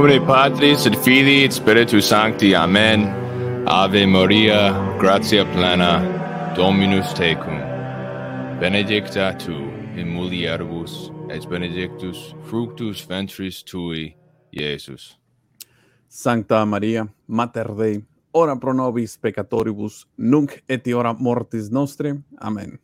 nomine Patris et Filii et Spiritus Sancti. Amen. Ave Maria, gratia plena, Dominus tecum. Benedicta tu in mulieribus, et benedictus fructus ventris tui, Iesus. Sancta Maria, Mater Dei, ora pro nobis peccatoribus, nunc et hora mortis nostre. Amen.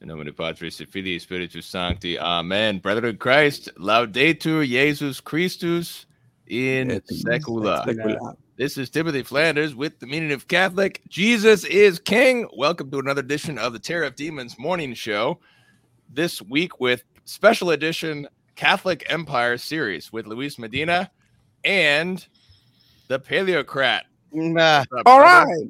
In nomine Patris et Filii Spiritus Sancti. Amen. Brethren in Christ, laudetur Jesus Christus in Et secula. secula. This is Timothy Flanders with the meaning of Catholic. Jesus is King. Welcome to another edition of the Terror of Demons morning show. This week with special edition Catholic Empire series with Luis Medina and the Paleocrat. What's up, All brother? right.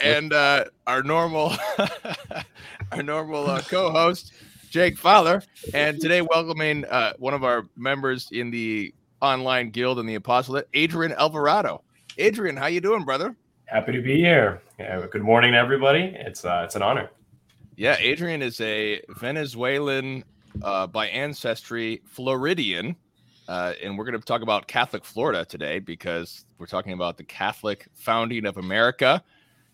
and uh, our normal our normal uh, co-host Jake Fowler, and today welcoming uh, one of our members in the online guild and the apostolate, Adrian Alvarado. Adrian, how you doing, brother? Happy to be here. Yeah, good morning everybody. It's uh, it's an honor. Yeah, Adrian is a Venezuelan uh, by ancestry Floridian. Uh, and we're going to talk about Catholic Florida today because we're talking about the Catholic founding of America.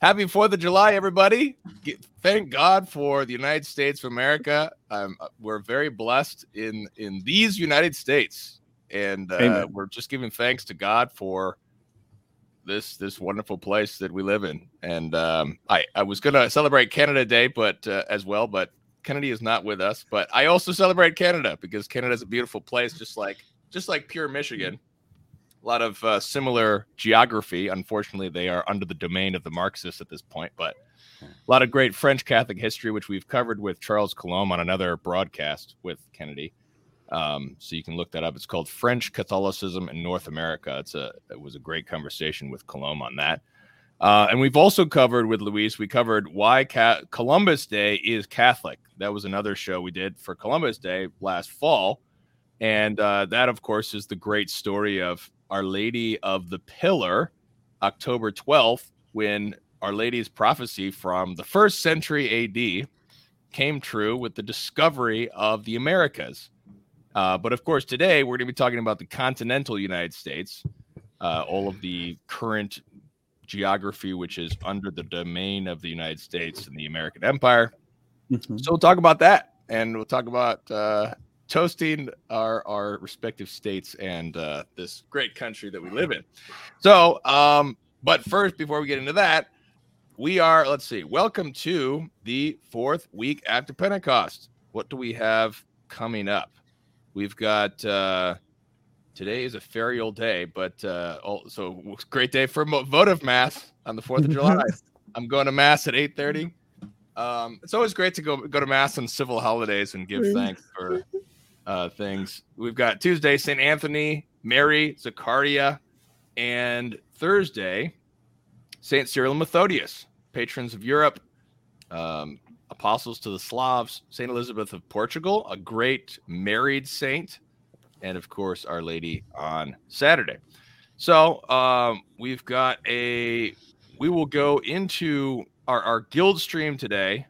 Happy Fourth of July, everybody! Get- Thank God for the United States of America. Um, we're very blessed in in these United States, and uh, we're just giving thanks to God for this this wonderful place that we live in. And um, I I was gonna celebrate Canada Day, but uh, as well, but Kennedy is not with us. But I also celebrate Canada because Canada is a beautiful place, just like just like pure Michigan. A lot of uh, similar geography. Unfortunately, they are under the domain of the Marxists at this point, but a lot of great French Catholic history, which we've covered with Charles Coulombe on another broadcast with Kennedy. Um, so you can look that up. It's called French Catholicism in North America. It's a it was a great conversation with Coulombe on that. Uh, and we've also covered with Luis. We covered why Ca- Columbus Day is Catholic. That was another show we did for Columbus Day last fall, and uh, that, of course, is the great story of Our Lady of the Pillar, October twelfth, when Our Lady's prophecy from the first century A.D. came true with the discovery of the Americas. Uh, but of course, today we're going to be talking about the continental United States, uh, all of the current geography, which is under the domain of the United States and the American Empire. Mhm. So we'll talk about that, and we'll talk about uh, toasting our our respective states and uh, this great country that we live in. So, um, but first, before we get into that, we are let's see. Welcome to the fourth week after Pentecost. What do we have coming up? We've got uh, today is a ferial day, but uh, also great day for mo- votive mass on the Fourth of July. I'm going to mass at eight thirty. Um, it's always great to go go to mass on civil holidays and give thanks for uh, things. We've got Tuesday Saint Anthony, Mary, Zaccaria, and Thursday Saint Cyril and Methodius, patrons of Europe, um, apostles to the Slavs, Saint Elizabeth of Portugal, a great married saint, and of course Our Lady on Saturday. So um, we've got a. We will go into our, our guild stream today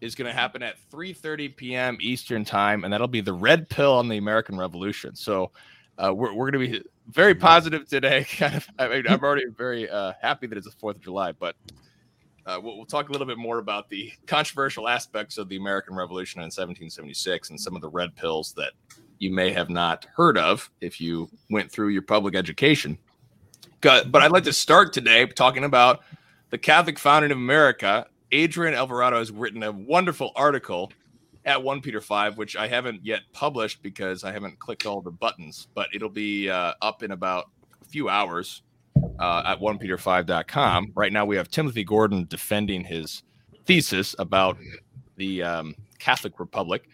is going to happen at 3:30 p.m. Eastern time, and that'll be the red pill on the American Revolution. So uh, we're we're going to be very positive today. Kind of, I mean, I'm already very uh, happy that it's the Fourth of July, but uh, we'll, we'll talk a little bit more about the controversial aspects of the American Revolution in 1776 and some of the red pills that you may have not heard of if you went through your public education. But I'd like to start today talking about the Catholic founding of America. Adrian Alvarado has written a wonderful article at 1 Peter 5, which I haven't yet published because I haven't clicked all the buttons, but it'll be uh, up in about a few hours uh, at 1peter5.com. Right now, we have Timothy Gordon defending his thesis about the um, Catholic Republic.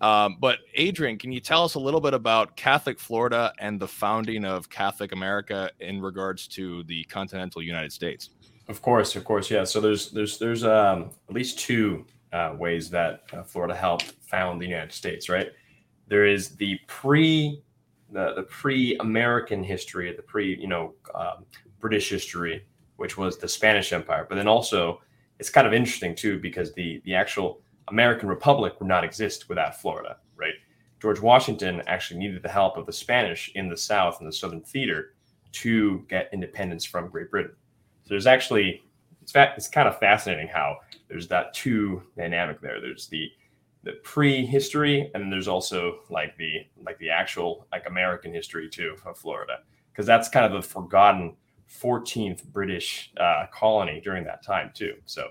Um, but Adrian, can you tell us a little bit about Catholic Florida and the founding of Catholic America in regards to the continental United States? Of course, of course, yeah. So there's there's there's um, at least two uh, ways that uh, Florida helped found the United States, right? There is the pre the, the pre-American history, the pre you know um, British history, which was the Spanish Empire. But then also, it's kind of interesting too because the the actual American Republic would not exist without Florida, right? George Washington actually needed the help of the Spanish in the South and the Southern theater to get independence from Great Britain. So there's actually it's fa- it's kind of fascinating how there's that two dynamic there. There's the the pre-history and there's also like the like the actual like American history too of Florida because that's kind of the forgotten 14th British uh, colony during that time too. So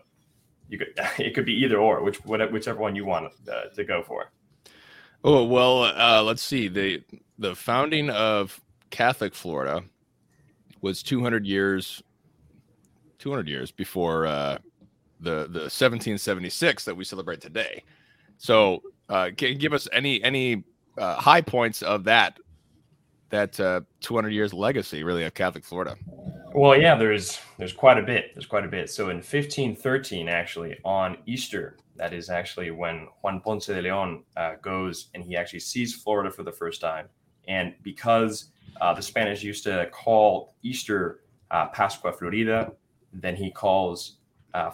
you could it could be either or, which whichever one you want uh, to go for. Oh well, uh, let's see the the founding of Catholic Florida was 200 years 200 years before uh, the the 1776 that we celebrate today. So, uh, give us any any uh, high points of that that uh, 200 years legacy, really, of Catholic Florida? Well, yeah, there's there's quite a bit. There's quite a bit. So in 1513, actually, on Easter, that is actually when Juan Ponce de Leon uh, goes and he actually sees Florida for the first time. And because uh, the Spanish used to call Easter uh, Pascua Florida, then he calls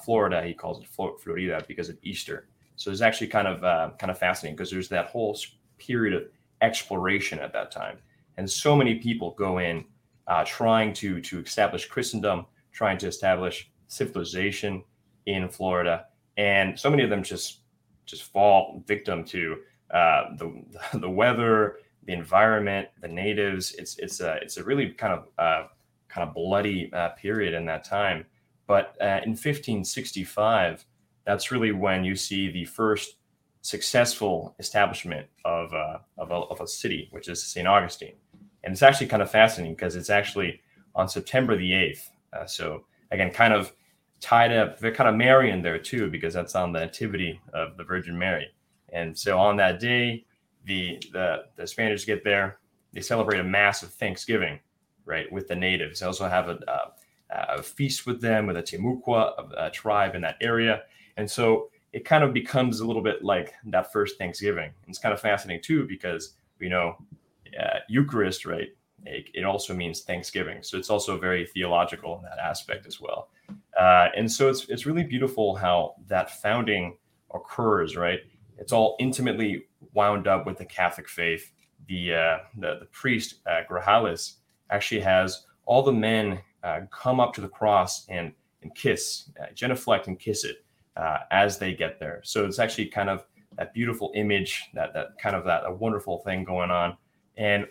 Florida, he calls it Florida because of Easter. So it's actually kind of uh, kind of fascinating because there's that whole period of exploration at that time, and so many people go in uh, trying to to establish Christendom, trying to establish civilization in Florida, and so many of them just just fall victim to uh, the the weather, the environment, the natives. It's it's a it's a really kind of uh, kind of bloody uh, period in that time. But uh, in 1565, that's really when you see the first successful establishment of, uh, of, a, of a city, which is St. Augustine. And it's actually kind of fascinating because it's actually on September the 8th. Uh, so, again, kind of tied up, they're kind of Marian there too, because that's on the nativity of the Virgin Mary. And so on that day, the, the, the Spaniards get there, they celebrate a massive Thanksgiving, right, with the natives. They also have a, a, a feast with them, with a Timucua a tribe in that area. And so it kind of becomes a little bit like that first Thanksgiving. It's kind of fascinating too because we know uh, Eucharist, right? It, it, also means Thanksgiving, so it's also very theological in that aspect as well. Uh, and so it's it's really beautiful how that founding occurs, right? It's all intimately wound up with the Catholic faith. The uh, the, the, priest uh, actually has all the men uh, come up to the cross and and kiss, uh, genuflect and kiss it uh, as they get there. So it's actually kind of that beautiful image, that that kind of that a wonderful thing going on. And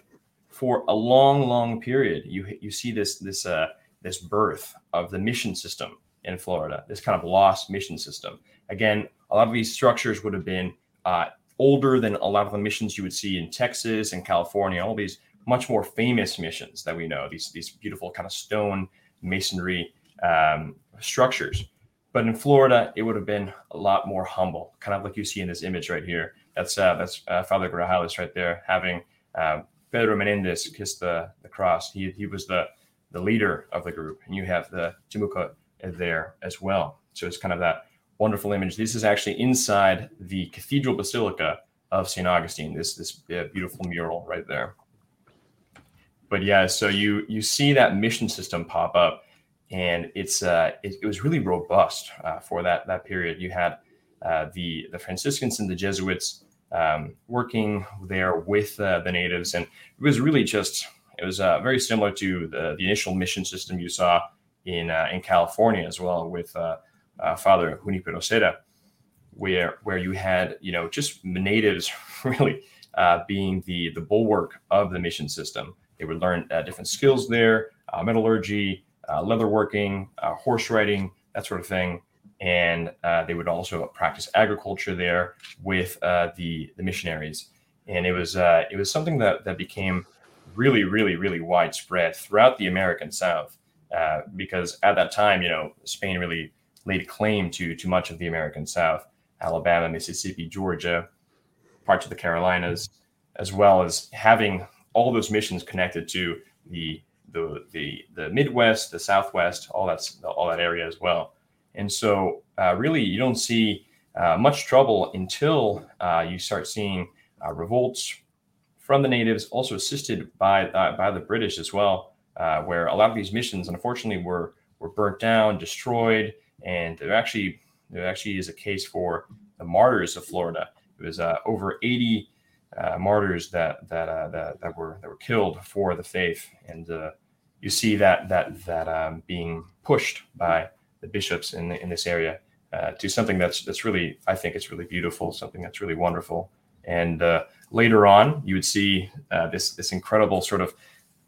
for a long, long period, you you see this this uh, this birth of the mission system in Florida, this kind of lost mission system. Again, a lot of these structures would have been uh, older than a lot of the missions you would see in Texas and California. All these much more famous missions that we know. These these beautiful kind of stone masonry um, structures. But in Florida, it would have been a lot more humble, kind of like you see in this image right here. That's uh, that's uh, Father Grajales right there, having uh, Pedro Menendez kiss the, the cross. He, he was the, the leader of the group, and you have the Timucua there as well. So it's kind of that wonderful image. This is actually inside the Cathedral Basilica of St. Augustine. This this uh, beautiful mural right there. But yeah, so you you see that mission system pop up and it's uh, it, it, was really robust uh, for that that period. You had uh, the the Franciscans and the Jesuits um, working there with uh, the natives, and it was really just it was uh, very similar to the, the initial mission system you saw in uh, in California as well with Father Junipero Serra, where where you had you know just natives really being the the bulwark of the mission system. They would learn different skills there, metallurgy uh, leatherworking, uh, horse riding, that sort of thing. And uh, they would also practice agriculture there with uh, the the missionaries. And it was uh, it was something that that became really, really, really widespread throughout the American South uh, because at that time, you know, Spain really laid claim to to much of the American South, Alabama, Mississippi, Georgia, parts of the Carolinas, as well as having all those missions connected to the the the the Midwest, the Southwest, all that's all that area as well. And so, uh, really, you don't see uh, much trouble until uh, you start seeing uh, revolts from the natives, also assisted by uh, by the British as well, uh, where a lot of these missions, unfortunately, were were burnt down, destroyed, and there actually there actually is a case for the martyrs of Florida. It was over 80 uh, martyrs that that, uh, that that were that were killed for the faith, and uh, you see that that that um, being pushed by the bishops in in this area uh, to something that's that's really I think it's really beautiful, something that's really wonderful. And uh, later on, you would see uh, this this incredible sort of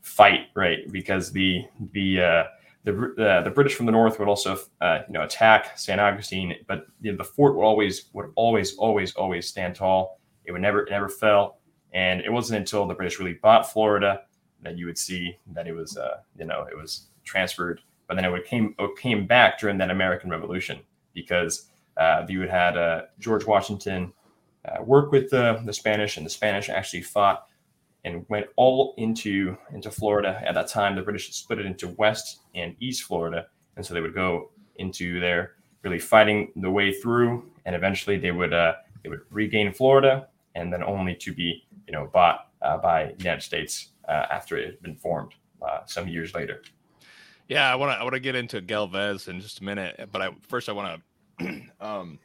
fight, right? Because the the the, the, British from the north would also you know attack St. Augustine, but you know, the fort would always would always always always stand tall it would never, it never fell. And it wasn't until the British really bought Florida that you would see that it was, uh, you know, it was transferred. But then it would came it came back during that American Revolution because uh, you had uh, George Washington uh, work with the, the Spanish, and the Spanish actually fought and went all into into Florida. At that time, the British split it into West and East Florida, and so they would go into there, really fighting the way through, and eventually they would uh, they would regain Florida, and then only to be you know bought uh, by the United States uh, after it had been formed uh, some years later. Yeah, I want to I want to get into Galvez in just a minute, but I first I want to. um,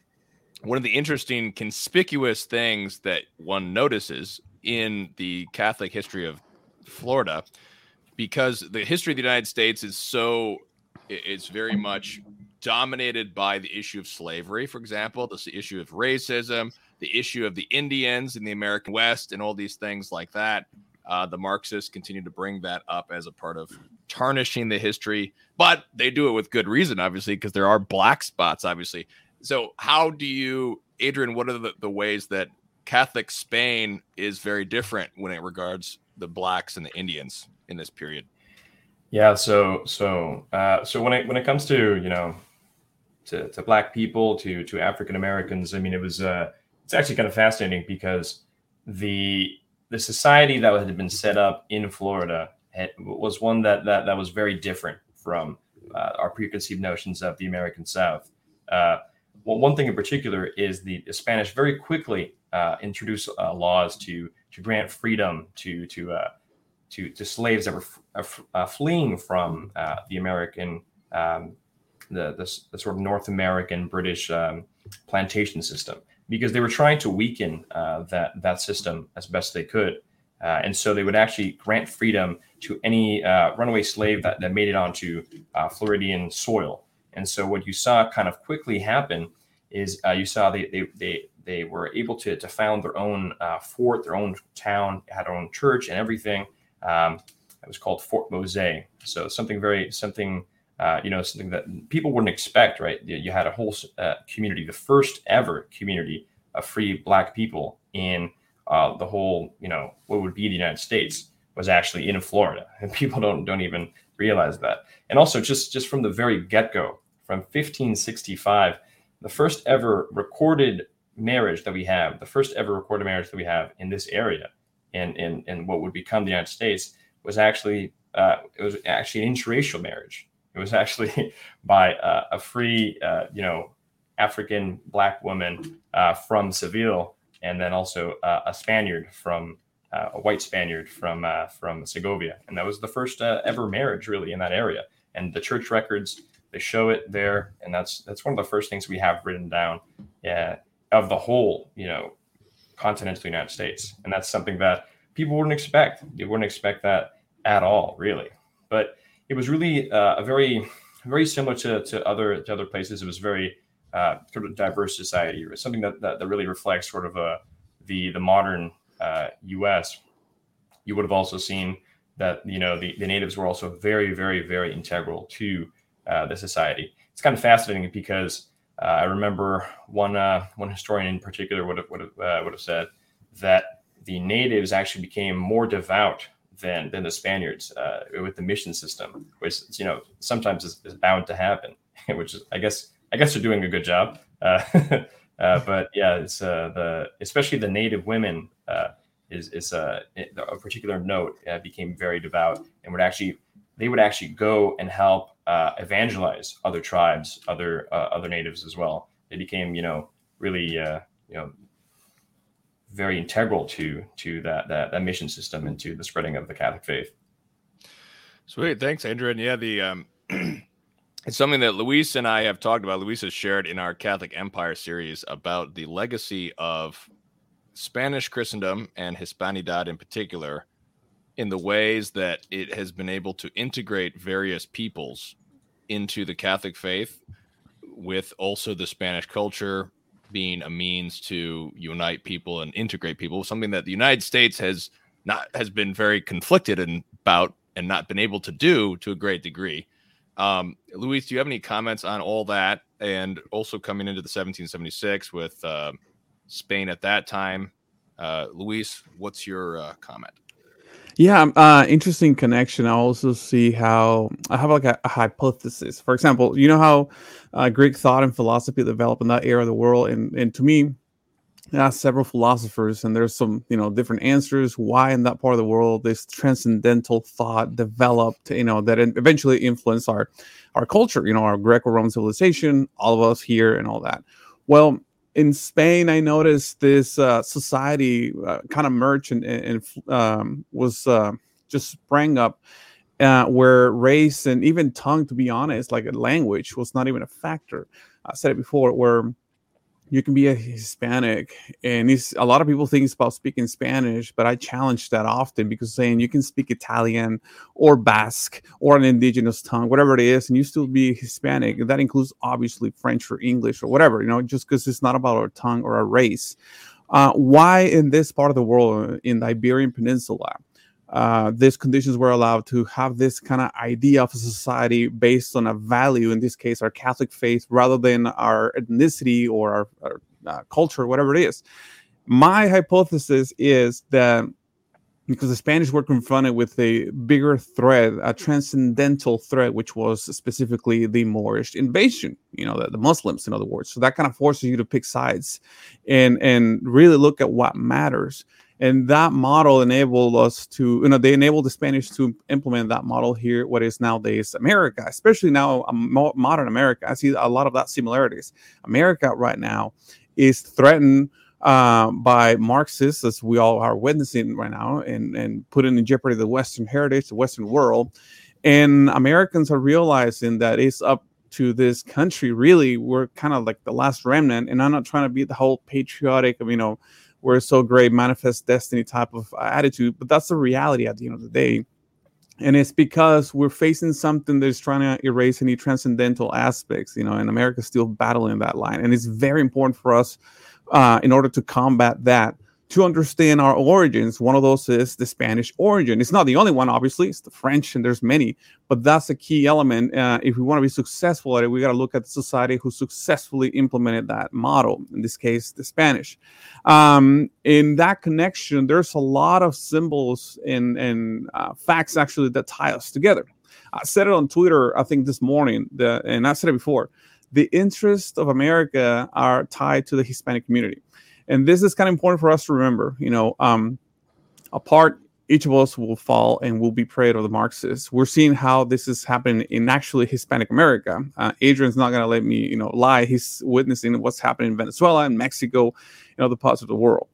one of the interesting, conspicuous things that one notices in the Catholic history of Florida, because the history of the United States is so, it's very much dominated by the issue of slavery, for example, the issue of racism, the issue of the Indians in the American West, and all these things like that. Uh, the Marxists continue to bring that up as a part of tarnishing the history, but they do it with good reason, obviously, because there are black spots, obviously. So, how do you, Adrian, what are the, the ways that Catholic Spain is very different when it regards the blacks and the Indians in this period? Yeah, so so uh, so when it when it comes to you know to, to black people to to African Americans, I mean it was uh, it's actually kind of fascinating because the the society that had been set up in Florida had, was one that, that that was very different from uh, our preconceived notions of the American South. Uh, well, one thing in particular is the, the Spanish very quickly uh, introduced uh, laws to to grant freedom to to uh, to, to slaves that were f- uh, fleeing from the American um, the, the, the sort of North American British um, plantation system because they were trying to weaken uh, that that system as best they could. Uh, and so they would actually grant freedom to any uh, runaway slave that, that made it onto uh, Floridian soil. And so what you saw kind of quickly happen is uh, you saw they, they, they, they were able to, to found their own uh, fort, their own town, had their own church and everything. Um, it was called Fort Mose. So something very, something uh, you know, something that people wouldn't expect, right? You had a whole uh, community, the first ever community of free black people in uh, the whole, you know, what would be the United States was actually in Florida, and people don't don't even realize that. And also, just just from the very get go, from 1565, the first ever recorded marriage that we have, the first ever recorded marriage that we have in this area, and in, in, in what would become the United States, was actually uh, it was actually an interracial marriage it was actually by uh, a free, uh, you know, African black woman uh, from Seville, and then also uh, a Spaniard from uh, a white Spaniard from uh, from Segovia, and that was the first ever marriage really in that area. And the church records they show it there, and that's that's one of the first things we have written down of the whole, you know, continental United States, and that's something that people wouldn't expect. They wouldn't expect that at all, really. But it was really uh, a very very similar to, to other to other places. It was very uh, sort of diverse society. Was something that, that, that really reflects sort of a, uh, the the modern uh, U.S. You would have also seen that you know the, the natives were also very very very integral to uh, the society. It's kind of fascinating because uh, I remember one one historian in particular would have would have, would have said that the natives actually became more devout than than the Spaniards uh, with the mission system, which you know sometimes is, is bound to happen. which is, I guess, I guess they're doing a good job. Uh, uh, but yeah, it's uh, the especially the native women uh, is is uh, a particular note. became very devout and would actually they would actually go and help evangelize other tribes, other other natives as well. They became you know really you know very integral to to that, that that mission system and to the spreading of the Catholic faith. Sweet, thanks, Andrew. And yeah, the um, it's something that Luis and I have talked about. Luis has shared in our Catholic Empire series about the legacy of Spanish Christendom and Hispanidad in particular in the ways that it has been able to integrate various peoples into the Catholic faith, with also the Spanish culture being a means to unite people and integrate people, something that the United States has not has been very conflicted in, about and not been able to do to a great degree. Um, Luis, do you have any comments on all that? And also coming into the 1776 with uh, Spain at that time, uh, Luis, what's your uh, comment? Yeah, um, uh, interesting connection. I also see how I have like a, a hypothesis. For example, you know how uh, Greek thought and philosophy developed in that era of the world, and and to me, yeah, several philosophers, and there's some you know different answers why in that part of the world this transcendental thought developed. You know that eventually influenced our our culture. You know our Greco-Roman civilization, all of us here, and all that. Well, in Spain, I noticed this uh, society uh, kind of merged and, and um, was uh, just sprang up uh, where race and even tongue, to be honest, like a language was not even a factor. I said it before, where you can be a Hispanic, and a lot of people think it's about speaking Spanish, but I challenge that often because saying you can speak Italian or Basque or an indigenous tongue, whatever it is, and you still be Hispanic. That includes obviously French or English or whatever, you know, just because it's not about our tongue or our race. Uh, why in this part of the world, in the Iberian Peninsula, uh, these conditions were allowed to have this kind of idea of a society based on a value, in this case, our Catholic faith, rather than our ethnicity or our, our uh, culture, whatever it is. My hypothesis is that because the Spanish were confronted with a bigger threat, a transcendental threat, which was specifically the Moorish invasion, you know, the, the, Muslims, in other words. So that kind of forces you to pick sides and and really look at what matters and that model enabled us to you know they enabled the spanish to implement that model here what is nowadays america especially now um, modern america. I see a lot of that similarities. America right now is threatened uh, by marxists as we all are witnessing right now and and putting in jeopardy the western heritage the western world. And americans are realizing that it's up to this country really. We're kind of like the last remnant and i'm not trying to be the whole patriotic you know we're so great, manifest destiny type of attitude. But that's the reality at the end of the day. And it's because we're facing something that's trying to erase any transcendental aspects, you know, and America's still battling that line. And it's very important for us uh, in order to combat that to understand our origins. One of those is the Spanish origin. It's not the only one, obviously. It's the French, and there's many, but that's a key element. Uh, if we want to be successful at it, we got to look at the society who successfully implemented that model. In this case, the Spanish. Um, in that connection, there's a lot of symbols and and uh, facts actually that tie us together. I said it on Twitter, I think this morning, the, and I said it before. The interests of America are tied to the Hispanic community and this is kind of important for us to remember. You know, um, apart each of us will fall and will be prey to the Marxists. We're seeing how this is happening in actually Hispanic America. Uh, Adrian's not going to let me, you know, lie. He's witnessing what's happening in Venezuela and Mexico and other parts of the world.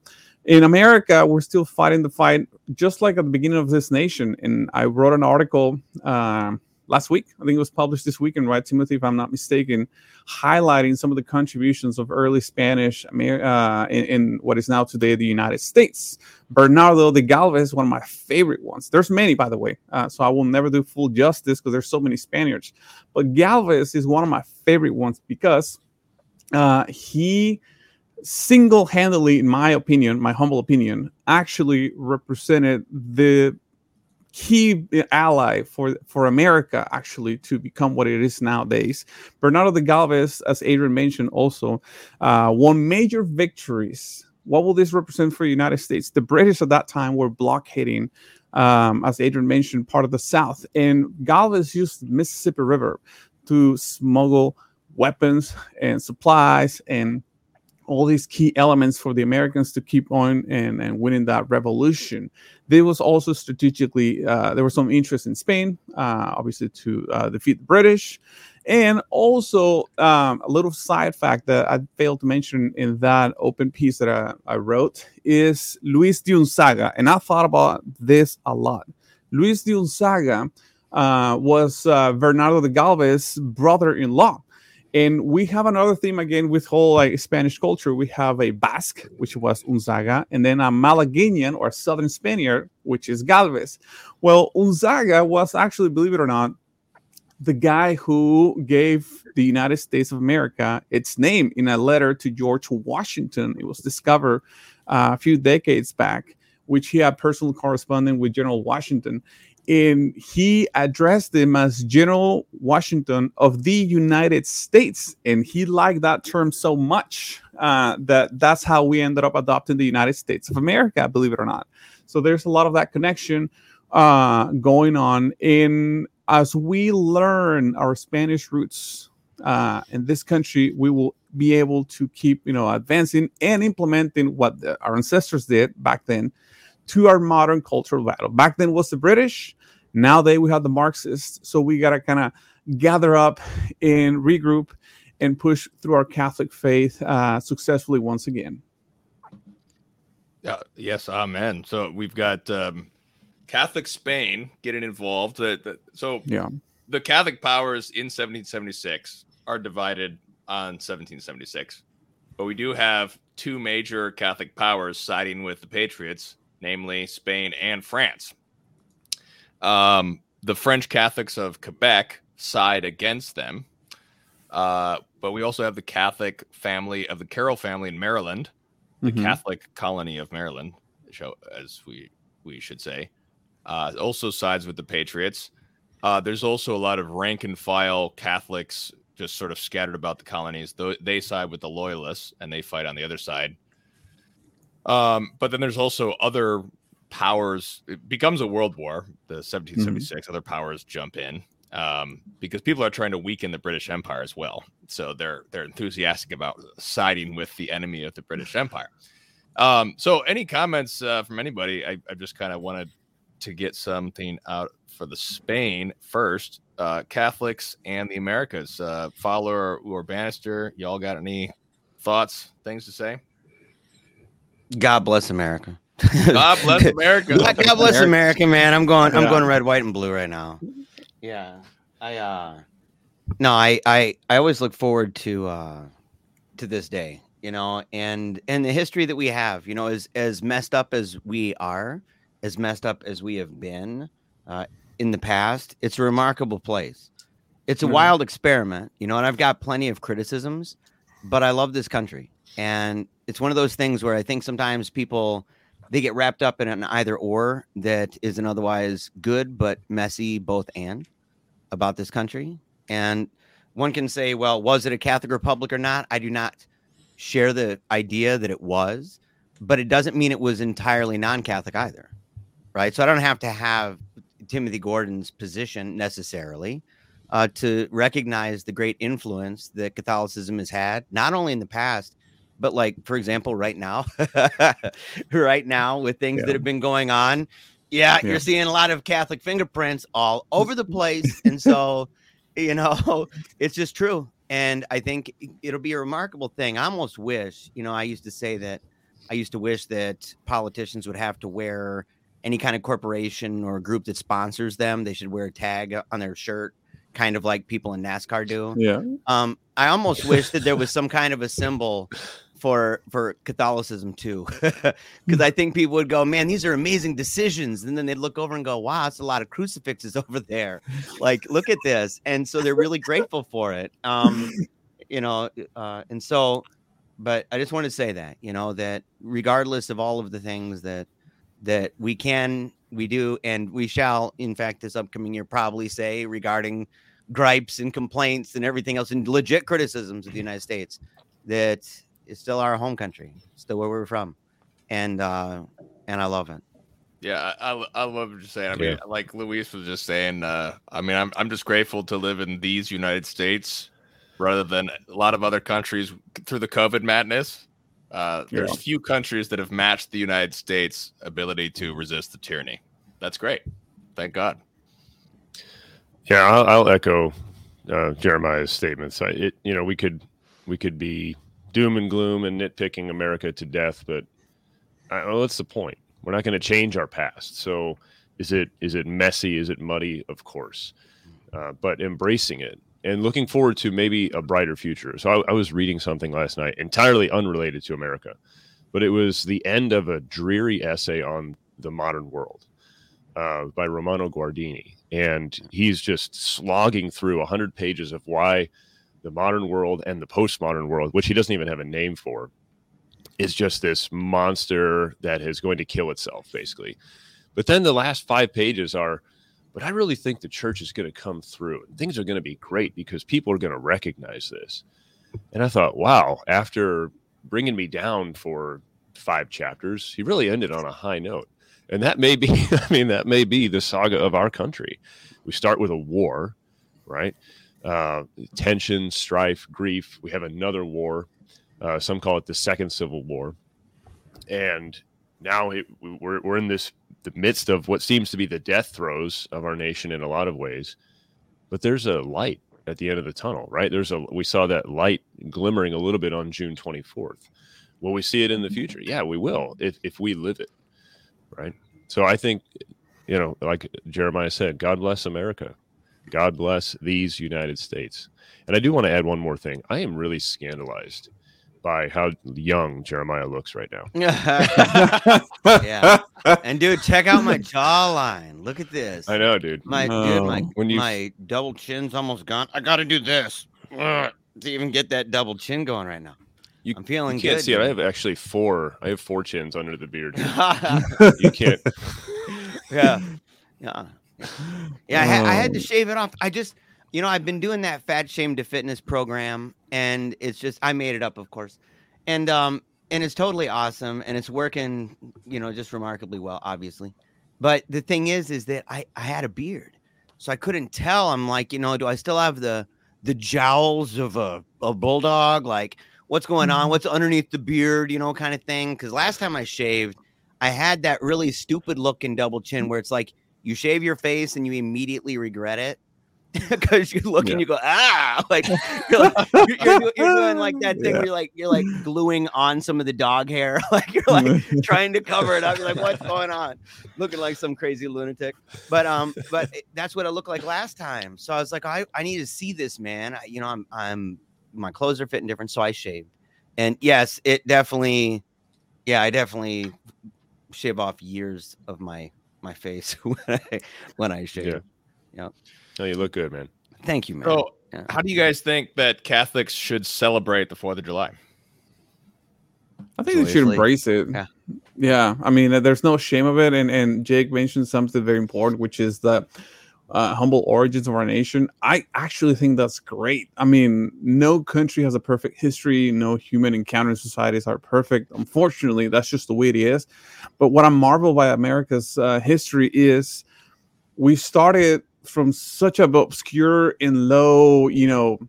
In America, we're still fighting the fight, just like at the beginning of this nation. And I wrote an article. Uh, last week. I think it was published this week in Right Timothy, if I'm not mistaken, highlighting some of the contributions of early Spanish uh, in, in, what is now today the United States. Bernardo de Galvez, is one of my favorite ones. There's many, by the way, uh, so I will never do full justice because there's so many Spaniards. But Galvez is one of my favorite ones because uh, he single-handedly, in my opinion, my humble opinion, actually represented the key ally for for America actually to become what it is nowadays. Bernardo de Galvez, as Adrian mentioned, also uh, won major victories. What will this represent for the United States? The British at that time were blockading, um, as Adrian mentioned, part of the South, and Galvez used the Mississippi River to smuggle weapons and supplies and all these key elements for the Americans to keep on and, and winning that revolution. There was also strategically, uh, there was some interest in Spain, uh, obviously to uh, defeat the British. And also um, a little side fact that I failed to mention in that open piece that I, I wrote is Luis de Unzaga. And I thought about this a lot. Luis de Unzaga uh, was uh, Bernardo de Galvez's brother-in-law And we have another theme again with whole like Spanish culture. We have a Basque, which was Unzaga, and then a Malagueñan or Southern Spaniard, which is Galvez. Well, Unzaga was actually, believe it or not, the guy who gave the United States of America its name in a letter to George Washington. It was discovered uh, a few decades back, which he had personal correspondence with General Washington and he addressed him as General Washington of the United States, and he liked that term so much uh, that that's how we ended up adopting the United States of America, believe it or not. So there's a lot of that connection uh, going on. In as we learn our Spanish roots uh, in this country, we will be able to keep, you know, advancing and implementing what the, our ancestors did back then to our modern cultural battle. Back then was the British. Now they we have the Marxists. So we gotta kind of gather up and regroup and push through our Catholic faith uh, successfully once again. Yeah, yes, amen. So we've got um, Catholic Spain getting involved. Uh, the, so yeah, the Catholic powers in 1776 are divided on 1776, but we do have two major Catholic powers siding with the Patriots namely Spain and France. Um, the French Catholics of Quebec side against them. Uh, but we also have the Catholic family of the Carroll family in Maryland, the mm-hmm. Catholic colony of Maryland, as we we should say, uh, also sides with the Patriots. Uh, there's also a lot of rank and file Catholics just sort of scattered about the colonies. They side with the Loyalists and they fight on the other side. Um, but then there's also other powers. It becomes a world war. The 1776 mm-hmm. other powers jump in um, because people are trying to weaken the British Empire as well. So they're they're enthusiastic about siding with the enemy of the British Empire. Um, so any comments uh, from anybody? I, I just kind of wanted to get something out for the Spain first. Uh, Catholics and the Americas. Uh, Fowler or Bannister, y'all got any thoughts, things to say? God bless America. God bless America. God, God bless America, man. I'm going. I'm going red, white, and blue right now. Yeah, I. uh No, I. I. I always look forward to. uh To this day, you know, and and the history that we have, you know, as as messed up as we are, as messed up as we have been uh, in the past, it's a remarkable place. It's a mm-hmm. wild experiment, you know, and I've got plenty of criticisms, but I love this country and it's one of those things where I think sometimes people they get wrapped up in an either or that is an otherwise good but messy both and about this country. And one can say, well, was it a Catholic republic or not? I do not share the idea that it was, but it doesn't mean it was entirely non-Catholic either. Right? So I don't have to have Timothy Gordon's position necessarily uh, to recognize the great influence that Catholicism has had, not only in the past, but like for example right now right now with things yeah. that have been going on yeah, yeah, you're seeing a lot of catholic fingerprints all mm. over the place and so you know it's just true and i think it'll be a remarkable thing. I almost wish you know i used to say that i used to wish that politicians would have to wear any kind of corporation or group that sponsors them they should wear a tag on their shirt kind of like people in NASCAR do. Yeah. Um, I almost wish that there was some kind of a symbol for for Catholicism too, because I think people would go, "Man, these are amazing decisions," and then they'd look over and go, "Wow, it's a lot of crucifixes over there. Like, look at this." And so they're really grateful for it. Um, you know, uh, and so, but I just want to say that you know that regardless of all of the things that that we can, we do, and we shall, in fact, this upcoming year probably say regarding gripes and complaints and everything else and legit criticisms of the United States that it's still our home country, still where we're from, and uh, and I love it. Yeah, I, I love what you're saying. I mean, yeah. like Luis was just saying. Uh, I mean, I'm I'm just grateful to live in these United States rather than a lot of other countries through the COVID madness. Uh, there's yeah. few countries that have matched the United States' ability to resist the tyranny. That's great. Thank God. Yeah, I'll, I'll echo uh, Jeremiah's statements. I, it, you know, we could we could be doom and gloom and nitpicking America to death, but I, well, what's the point? We're not going to change our past. So is it is it messy? Is it muddy? Of course, uh, but embracing it and looking forward to maybe a brighter future. So I, I was reading something last night, entirely unrelated to America, but it was the end of a dreary essay on the modern world uh, by Romano Guardini, and he's just slogging through a 100 pages of why the modern world and the postmodern world, which he doesn't even have a name for, is just this monster that is going to kill itself, basically. But then the last five pages are, but I really think the church is going to come through and things are going to be great because people are going to recognize this. And I thought, wow, after bringing me down for five chapters, he really ended on a high note. And that may be, I mean, that may be the saga of our country. We start with a war, right? Uh, tension, strife, grief. We have another war. Uh, some call it the Second Civil War. And now it, we're, we're in this the midst of what seems to be the death throes of our nation in a lot of ways. But there's a light at the end of the tunnel, right? There's a we saw that light glimmering a little bit on June 24th. Will we see it in the mm-hmm. future? Yeah, we will if if we live it, right? So I think, you know, like Jeremiah said, God bless America. God bless these United States. And I do want to add one more thing. I am really scandalized by how young Jeremiah looks right now. yeah. And dude, check out my jawline. Look at this. I know, dude. My oh. dude, my when you my double chin's almost gone. I got to do this to even get that double chin going right now. You, I'm feeling you can't good, see dude. it. I have actually four. I have four chins under the beard. you can't. Yeah. Yeah. Yeah. I, ha- I had to oh. shave it off. I just, you know, I've been doing that fat shame to fitness program, and it's just I made it up, of course, and um, and it's totally awesome, and it's working, you know, just remarkably well, obviously. But the thing is, is that I I had a beard, so I couldn't tell. I'm like, you know, do I still have the the jowls of a a bulldog? Like, what's going on? What's underneath the beard? You know, kind of thing. Because last time I shaved, I had that really stupid looking double chin where it's like you shave your face and you immediately regret it because you look Yeah. and you go ah! Like you're like you're, you're, you're doing like that thing Yeah. where you're like you're like gluing on some of the dog hair. Like you're like trying to cover it up. You're like what's going on? Looking like some crazy lunatic. But um but it- that's what it looked like last time. So i was like i, I need to see this man. I, you know i'm i'm my clothes are fitting different so i shaved. And yes it definitely yeah i definitely shave off years of my my face when i when i shave. Yeah. Oh, you look good, man. thank you man So, Yeah. how do you guys think that Catholics should celebrate the Fourth of July? I think they should embrace it. Yeah. Yeah. I mean, uh, there's no shame of it. And and Jake mentioned something very important, which is the uh, humble origins of our nation. I actually think that's great. I mean, no country has a perfect history. No human encounter societies are perfect. Unfortunately, that's just the way it is. But what I'm marveled by America's uh, history is we started from such a obscure and low, you know,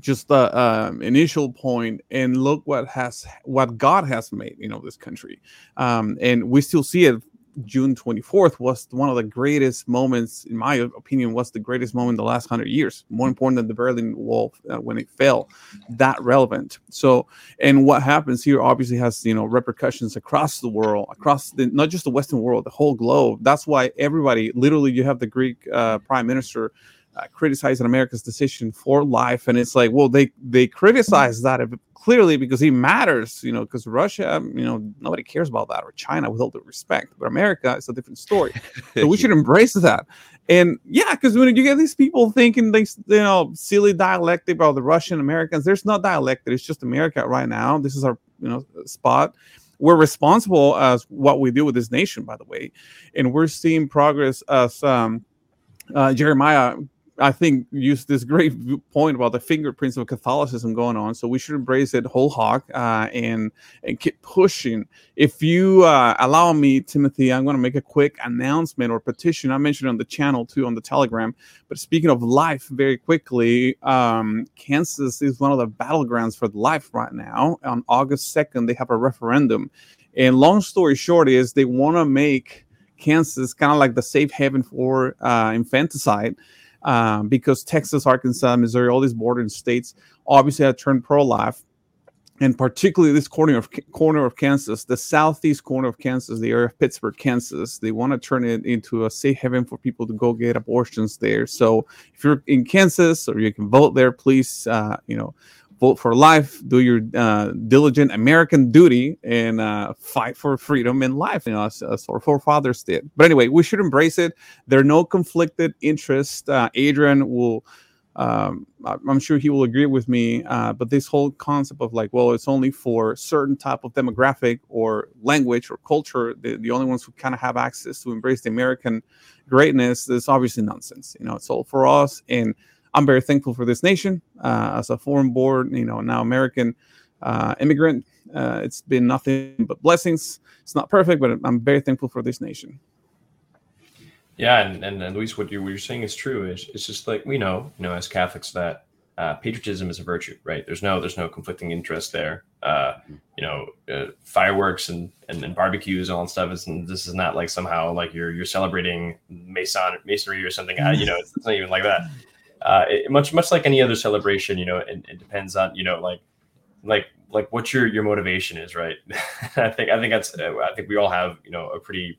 just the um, initial point and look what has what god has made you know this country. Um, and we still see it june 24th was one of the greatest moments in my opinion was the greatest moment in the last 100 years. More important than the berlin wall uh, when it fell that relevant. So and what happens here obviously has you know repercussions across the world across the not just the western world the whole globe. That's why everybody literally you have the greek uh, prime minister uh, criticizing America's decision for life, and it's like, well, they they criticize that clearly because he matters, you know, because Russia, you know, nobody cares about that, or China, with all due respect, but America is a different story. So we should embrace that, and yeah, because when you get these people thinking they, you know, silly dialectic about the Russian Americans, there's not dialectic. It's just America right now. This is our, you know, spot we're responsible as what we do with this nation, by the way, and we're seeing progress as um, uh, Jeremiah I think used this great point about the fingerprints of Catholicism going on. So we should embrace it whole hog uh, and and keep pushing. If you uh, allow me, Timothy, I'm going to make a quick announcement or petition. I mentioned on the channel too on the Telegram. But speaking of life, very quickly, um, Kansas is one of the battlegrounds for life right now. On August 2nd, they have a referendum. And long story short is they want to make Kansas kind of like the safe haven for uh, infanticide um, because Texas, Arkansas, Missouri, all these bordering states obviously have turned pro life. and particularly this corner of corner of Kansas, the southeast corner of Kansas, the area of Pittsburgh, Kansas. They want to turn it into a safe haven for people to go get abortions there. So if you're in Kansas or you can vote there, please, uh, you know, vote for life, do your uh, diligent American duty, and uh, fight for freedom and life, you know, as, as, our forefathers did. But anyway, we should embrace it. There are no conflicted interests. Uh, Adrian will um, I'm sure he will agree with me. Uh, but this whole concept of like, well, it's only for certain type of demographic or language or culture, the, the only ones who kind of have access to embrace the American greatness is obviously nonsense. You know, it's all for us, and I'm very thankful for this nation uh, as a foreign born, you know, now American uh, immigrant. Uh, it's been nothing but blessings. It's not perfect, but I'm very thankful for this nation. Yeah, and, and, and Luis, what, you, what you're saying is true. It's, it's just like we know, you know, as Catholics that uh, patriotism is a virtue, right? There's no there's no conflicting interest there. Uh, you know, uh, fireworks and, and, and barbecues, all and stuff. Is, and this is not like somehow like you're you're celebrating Mason masonry or something. You know, it's, it's, not even like that. Uh, it, much much like any other celebration, you know, it, it depends on you know like like like what your your motivation is, right? I think I think that's I think we all have you know a pretty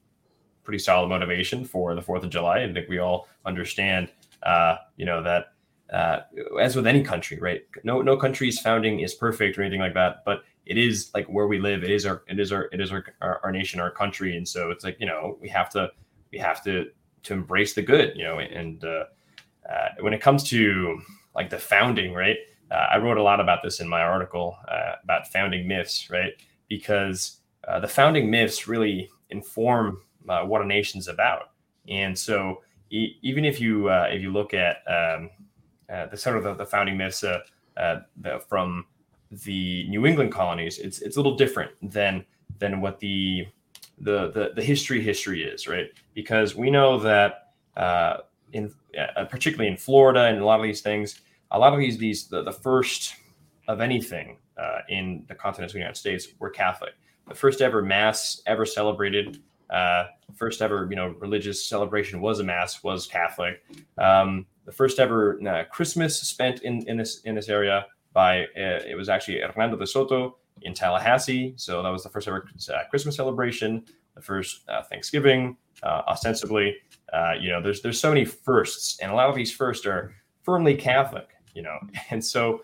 pretty solid motivation for the Fourth of July. I think we all understand, uh, you know, that uh, as with any country, right? No, no country's founding is perfect or anything like that, but it is like where we live. It is our, it is our, it is our, our, our nation, our country, and so it's like you know we have to, we have to to embrace the good, you know. And uh, uh, when it comes to like the founding, right? Uh, I wrote a lot about this in my article uh, about founding myths, right? Because uh, the founding myths really inform uh, what a nation's about. And so, e- even if you uh, if you look at um, the sort of the, the founding myths the, from the New England colonies, it's it's a little different than than what the the the, the history history is, right? Because we know that uh, in particularly in Florida and a lot of these things, a lot of these these the, the first of anything in the continental United States were Catholic. The first ever mass ever celebrated uh, first ever, you know, religious celebration was a mass, was Catholic. Um, the first ever uh, Christmas spent in, in this in this area by uh, it was actually Hernando de Soto in Tallahassee. So that was the first ever uh, Christmas celebration, the first uh, Thanksgiving, uh, ostensibly. you know, there's there's so many firsts, and a lot of these firsts are firmly Catholic. You know, and so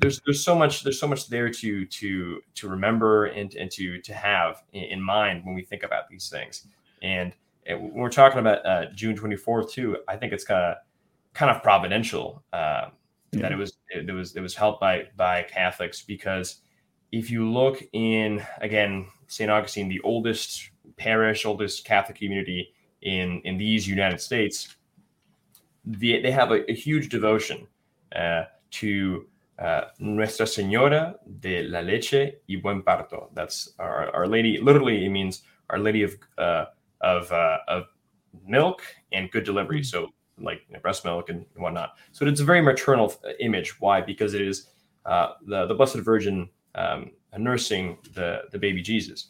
there's there's so much there's so much there to to to remember and and to to have in, in mind when we think about these things. And, when we're talking about uh, June 24th too, I think it's kind of kind of providential uh, yeah. that it was it, it was it was helped by by Catholics because if you look in again St. Augustine, the oldest parish, oldest Catholic community in in these United States, the, they have a, a huge devotion uh, to uh, Nuestra Señora de la Leche y Buen Parto. That's our, our Lady. Literally, it means Our Lady of uh, of uh, of milk and good delivery. So like you know, breast milk and whatnot. So it's a very maternal image. Why? Because it is uh, the the Blessed Virgin um, nursing the the baby Jesus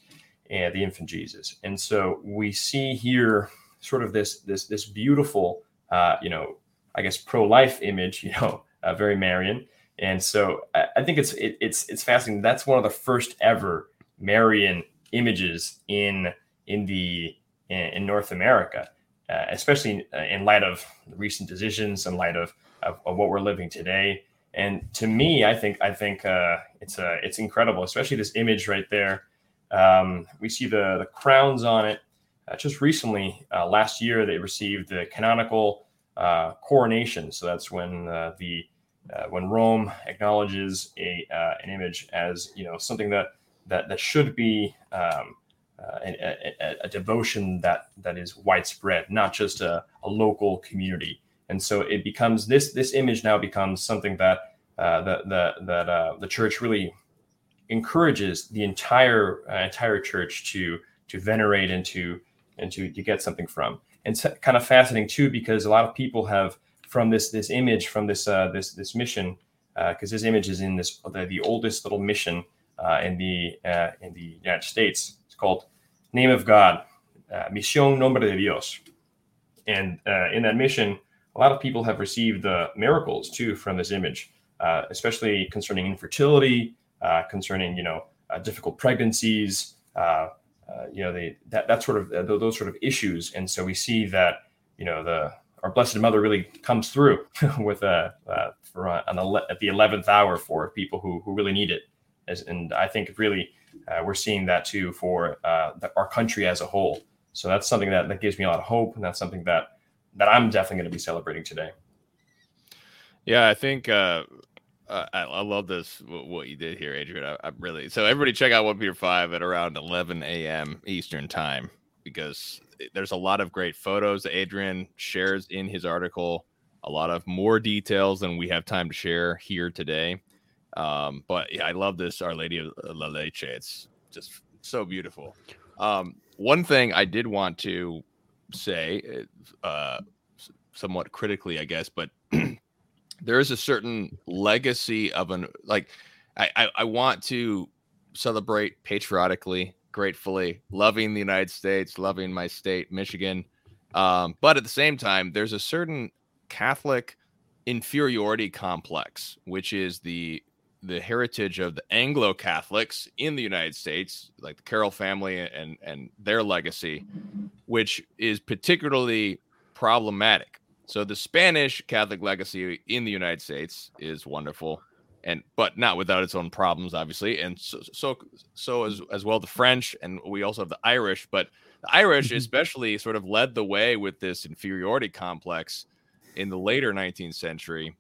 and the infant Jesus. And so we see here sort of this this this beautiful uh, you know I guess pro life image. You know, uh, very Marian. And so I, I think it's it, it's it's fascinating. That's one of the first ever Marian images in in the in, in North America, uh, especially in, uh, in, light of recent decisions, in light of, of, of, what we're living today. And to me, I think I think uh, it's uh, it's incredible, especially this image right there. Um, we see the the crowns on it. Uh, just recently, uh, last year, they received the canonical coronation. So that's when the when Rome acknowledges a an image as you know something that that that should be um, uh, a, a, a, devotion that that is widespread, not just a, a, local community. And so it becomes this this image now becomes something that uh, the, the that uh, the church really encourages the entire uh, entire church to to venerate and to and to, to get something from. And it's kind of fascinating too because a lot of people have from this this image from this uh, this this mission because uh, this image is in this the, the oldest little mission in the in the United States It's called Name of God, uh, Misión Nombre de Dios. And uh, in that mission, a lot of people have received miracles too from this image, uh, especially concerning infertility, uh, Uh, concerning you know uh, difficult pregnancies, uh, uh, you know that that sort of uh, those sort of issues, and so we see that you know the our Blessed Mother really comes through with a for an at the eleventh hour for people who who really need it, As, and I think really we're seeing that too for the, our country as a whole. So that's something that that gives me a lot of hope, and that's something that that I'm definitely going to be celebrating today. Yeah, I think uh, uh, I, I, love this what you did here, Adrian. I, I, really so everybody check out one Peter five at around 11 a.m. Eastern time because there's a lot of great photos that Adrian shares in his article. A lot of more details than we have time to share here today. Um, but yeah, I love this Our Lady of La Leche. It's just so beautiful. Um, one thing I did want to say, uh, somewhat critically, I guess, but there is a certain legacy of an like I, I, I want to celebrate patriotically, gratefully, loving the United States, loving my state, Michigan. Um, but at the same time, there's a certain Catholic inferiority complex, which is the the heritage of the Anglo Catholics in the United States, like the Carroll family and and their legacy, which is particularly problematic so the Spanish Catholic legacy in the United States is wonderful, and but not without its own problems, obviously. And so so so as as well the French, and we also have the Irish. But the Irish, mm-hmm. especially, sort of led the way with this inferiority complex in the later 19th century.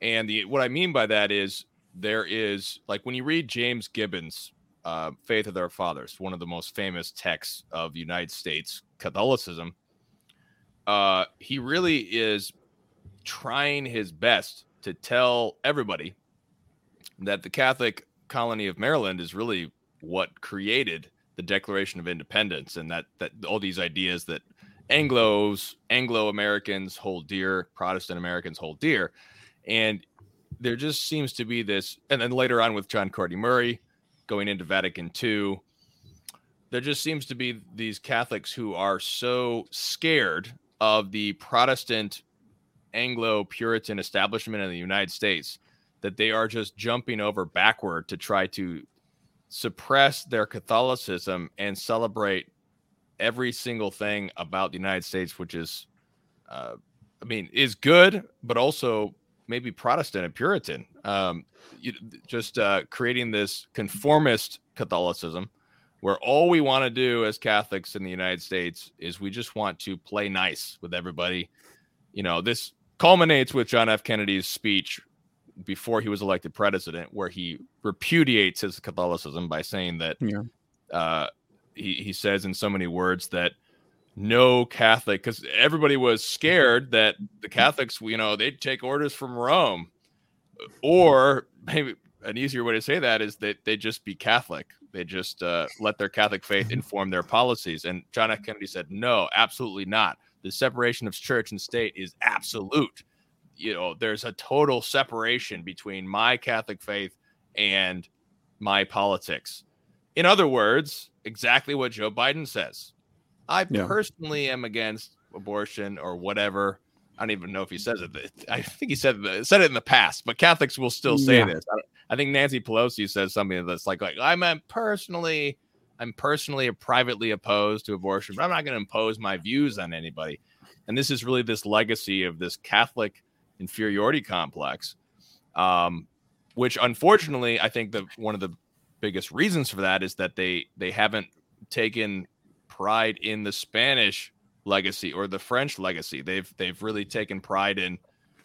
And the what I mean by that is there is like when you read James Gibbons' uh, "Faith of Our Fathers," one of the most famous texts of United States Catholicism uh, he really is trying his best to tell everybody that the Catholic colony of Maryland is really what created the Declaration of Independence, and that that all these ideas that Anglo's Anglo Americans hold dear, Protestant Americans hold dear, and there just seems to be this, and then later on with John Courtney Murray going into Vatican II, there just seems to be these Catholics who are so scared of the Protestant Anglo Puritan establishment in the United States that they are just jumping over backward to try to suppress their Catholicism and celebrate every single thing about the United States, which is, uh, I mean, is good, but also maybe Protestant and Puritan. Um, you, just uh, creating this conformist Catholicism where all we want to do as Catholics in the United States is we just want to play nice with everybody. You know, this culminates with John F. Kennedy's speech before he was elected president, where he repudiates his Catholicism by saying that yeah. uh, he, he says in so many words that no Catholic, because everybody was scared that the Catholics, you know, they'd take orders from Rome, or maybe an easier way to say that is that they'd just be Catholic. They just uh, let their Catholic faith inform their policies. And John F. Kennedy said, no, absolutely not. The separation of church and state is absolute. You know, there's a total separation between my Catholic faith and my politics. In other words, exactly what Joe Biden says. I yeah. personally am against abortion or whatever. I don't even know if he says it. I think he said said it in the past, but Catholics will still say yeah. this. I think Nancy Pelosi says something that's like, like I'm personally, I'm personally privately opposed to abortion, but I'm not going to impose my views on anybody. And this is really this legacy of this Catholic inferiority complex, um, which unfortunately, I think that one of the biggest reasons for that is that they they haven't taken pride in the Spanish legacy or the French legacy. They've they've really taken pride in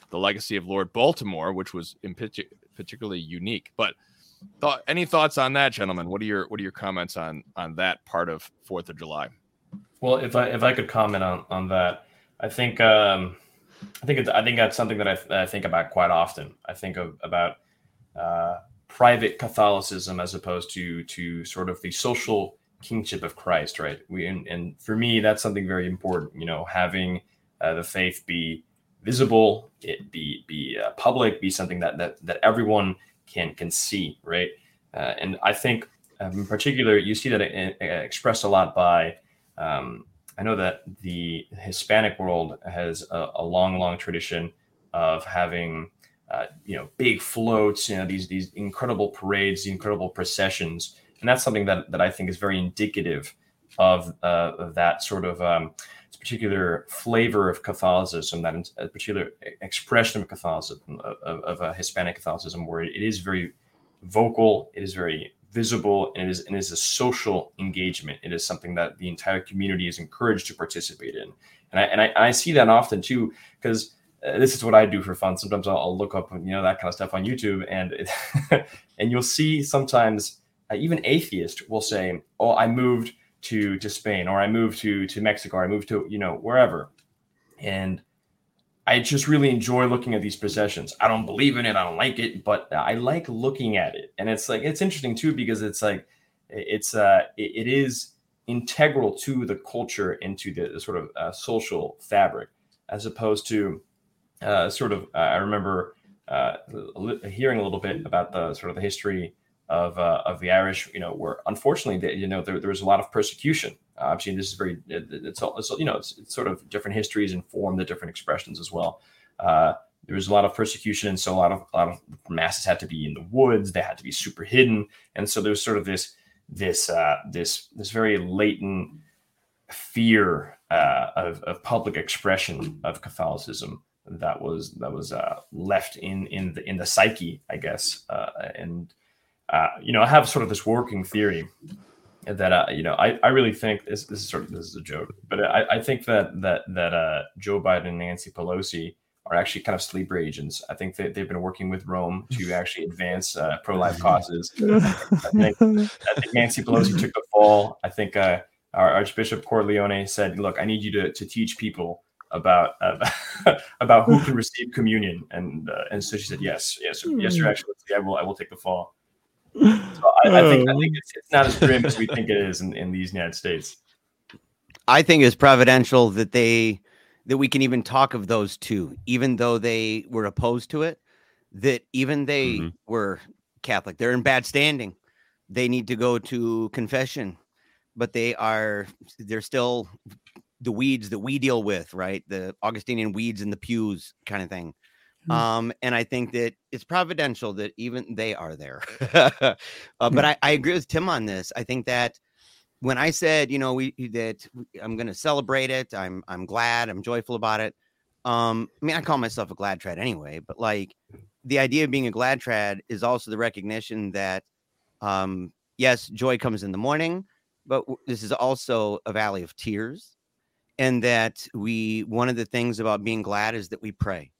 the legacy of Lord Baltimore, which was particularly unique. But thought, any thoughts on that, gentlemen? What are your what are your comments on on that part of Fourth of July? Well, if I if I could comment on on that, I think um, I think it's, I think that's something that I, I think about quite often. I think of about uh, private Catholicism as opposed to to sort of the social kingship of Christ, right? We and, and for me, that's something very important. You know, having uh, the faith be visible, it be be uh, public, be something that that that everyone can can see, right? Uh, and I think, um, in particular, you see that it, it expressed a lot by. Um, I know that the Hispanic world has a, a long, long tradition of having uh, you know, big floats, you know, these these incredible parades, the incredible processions, and that's something that that I think is very indicative of, uh, of that sort of um, particular flavor of Catholicism, that a particular expression of Catholicism, of, of a Hispanic Catholicism, where it is very vocal, it is very visible, and it is, and it is a social engagement. It is something that the entire community is encouraged to participate in, and I and I, I see that often too because uh, this is what I do for fun. Sometimes I'll, I'll, look up, you know, that kind of stuff on YouTube, and it, and you'll see sometimes uh, even atheists will say, "Oh, I moved to to Spain, or I moved to to Mexico, or I moved to you know wherever," and I just really enjoy looking at these processions. I don't believe in it, I don't like it, but I like looking at it, and it's like it's interesting too because it's like it's uh it, it is integral to the culture into the, the sort of uh, social fabric as opposed to uh, sort of uh, I remember uh, hearing a little bit about the sort of the history of uh, of the Irish, you know, where unfortunately, they, you know, there, there was a lot of persecution. Uh, obviously, this is very it, it's, all, it's you know it's, it's, sort of different histories inform the different expressions as well. there was a lot of persecution, and so a lot of a lot of masses had to be in the woods. They had to be super hidden, and so there was sort of this this this this very latent fear of, of public expression of Catholicism that was that was uh, left in in the in the psyche, I guess. Uh, and uh, you know, I have sort of this working theory that uh, you know I, I really think this this is sort of this is a joke, but I, I think that that that uh, Joe Biden and Nancy Pelosi are actually kind of sleeper agents. I think that they've been working with Rome to actually advance uh, pro life causes. I think, I think Nancy Pelosi took the fall. I think uh, our Archbishop Cordileone said, "Look, I need you to to teach people." about uh, about who can receive communion, and uh, and so she said yes, yes, yes, Your Excellency, I will, I will take the fall. So I, I, think I think it's, it's, not as grim as we think it is in, in these United States. I think it's providential that they that we can even talk of those two, even though they were opposed to it. That even they mm-hmm. were Catholic, they're in bad standing. They need to go to confession, but they are they're still the weeds that we deal with, right? The Augustinian weeds in the pews kind of thing. Mm-hmm. Um, and I think that it's providential that even they are there. uh, but hmm. I, I agree with Tim on this. I think that when I said, you know, we that I'm going to celebrate it, I'm I'm glad, I'm joyful about it. Um, I mean, I call myself a glad trad anyway, but like the idea of being a glad trad is also the recognition that, um, yes, joy comes in the morning, but this is also a valley of tears and that we one of the things about being glad is that we pray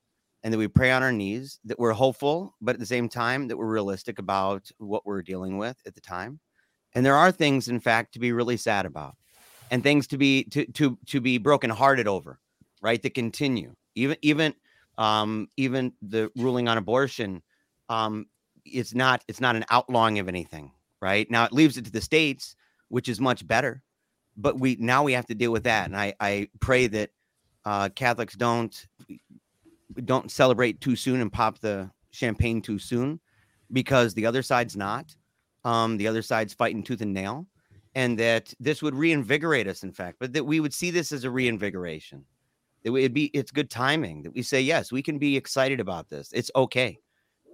and that we pray on our knees that we're hopeful but at the same time that we're realistic about what we're dealing with at the time. And there are things in fact to be really sad about and things to be to to to be brokenhearted over right to continue. Even even um even the ruling on abortion um it's not it's not an outlawing of anything right? Now it leaves it to the states which is much better but we now we have to deal with that. And i i pray that uh catholics don't don't celebrate too soon and pop the champagne too soon because the other side's not. Um the other side's fighting tooth and nail and that this would reinvigorate us in fact but that we would see this as a reinvigoration. That it'd be it's good timing that we say yes we can be excited about this. It's okay.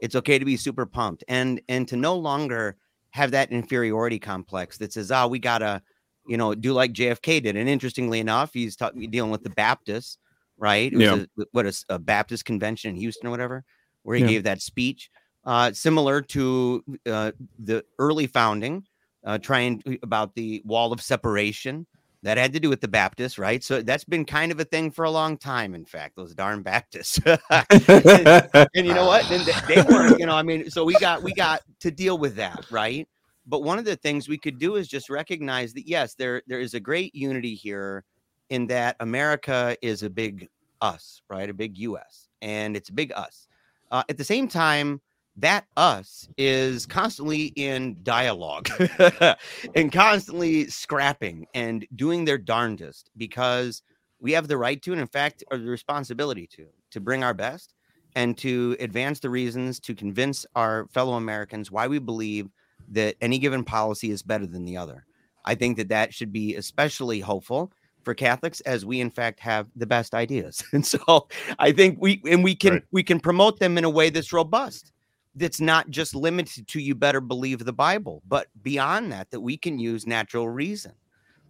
It's okay to be super pumped. And and to no longer have that inferiority complex that says ah oh, we gotta you know, do like JFK did. And interestingly enough, he's talking dealing with the Baptists, right? It was yeah. a, what a, a, Baptist convention in Houston or whatever, where he yeah. gave that speech, uh, similar to uh, the early founding, uh, trying about the wall of separation. That had to do with the Baptists, right? So that's been kind of a thing for a long time. In fact, those darn Baptists, and, and, you know what? They, they weren't, you know, I mean, so we got we got to deal with that, right? But one of the things we could do is just recognize that yes, there there is a great unity here in that America is a big us, right? A big US, and it's a big us. Uh, at the same time, that us is constantly in dialogue and constantly scrapping and doing their darndest because we have the right to, and in fact, the responsibility to, to bring our best and to advance the reasons to convince our fellow Americans why we believe that any given policy is better than the other. I think that that should be especially hopeful for Catholics as we in fact have the best ideas. And so I think we and we can Right. we can promote them in a way that's robust. That's not just limited to you better believe the Bible, but beyond that that we can use natural reason.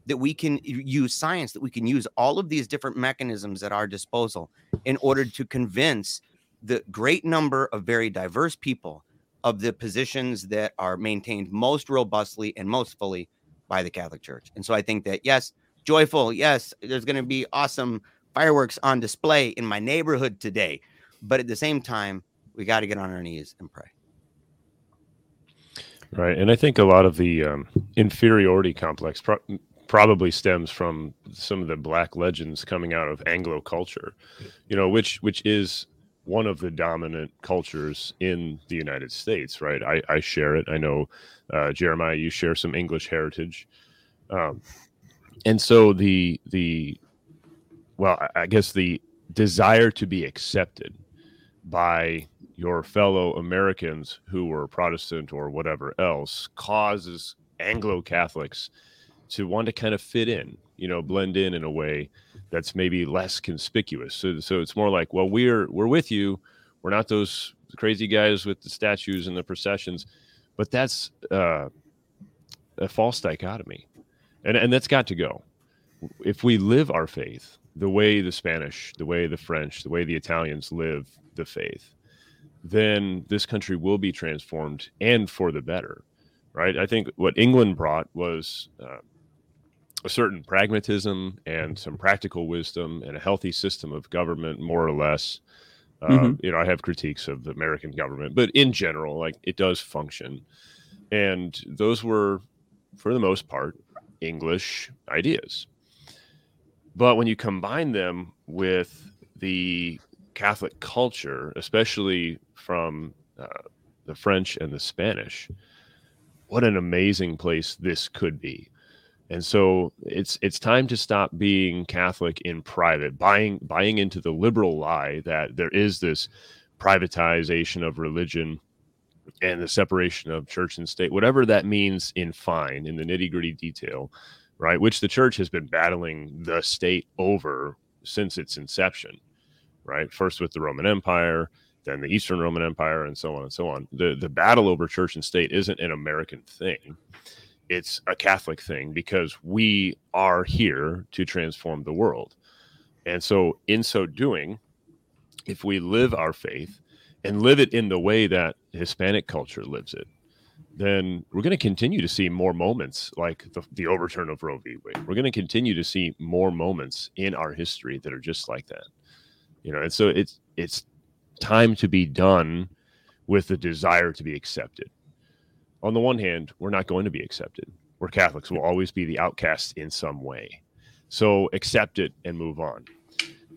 That we can use science, that we can use all of these different mechanisms at our disposal in order to convince the great number of very diverse people of the positions that are maintained most robustly and most fully by the Catholic Church. And so I think that, yes, joyful, yes, there's going to be awesome fireworks on display in my neighborhood today. But at the same time, we got to get on our knees and pray. Right, and I think a lot of the um, inferiority complex pro- probably stems from some of the black legends coming out of Anglo culture, you know, which which is one of the dominant cultures in the United States. Right, I, I share it. I know uh, Jeremiah, you share some English heritage, um, and so the the well, I- guess the desire to be accepted by your fellow Americans who were Protestant or whatever else causes Anglo Catholics to want to kind of fit in, you know, blend in in a way that's maybe less conspicuous. So, so it's more like, well, we're we're with you. We're not those crazy guys with the statues and the processions, but that's uh, a false dichotomy, and and that's got to go. If we live our faith the way the Spanish, the way the French, the way the Italians live the faith, then this country will be transformed and for the better, right? I think what England brought was uh, a certain pragmatism and some practical wisdom and a healthy system of government, more or less. Uh, Mhm. You know, I have critiques of the American government, but in general, like it does function. And those were, for the most part, English ideas. But when you combine them with the Catholic culture, especially from uh, the French and the Spanish, what an amazing place this could be. And so it's it's time to stop being Catholic in private, buying buying into the liberal lie that there is this privatization of religion and the separation of church and state, whatever that means in fine, in the nitty gritty detail, right? Which the church has been battling the state over since its inception, right? First with the Roman Empire, then the Eastern Roman Empire, and so on and so on. The the battle over church and state isn't an American thing. It's a Catholic thing because we are here to transform the world. And so in so doing, if we live our faith and live it in the way that Hispanic culture lives it, then we're going to continue to see more moments like the, the overturn of Roe v. Wade. We're going to continue to see more moments in our history that are just like that. You know, and so it's it's time to be done with the desire to be accepted. On the one hand, we're not going to be accepted. We're Catholics. We'll always be the outcast in some way. So accept it and move on.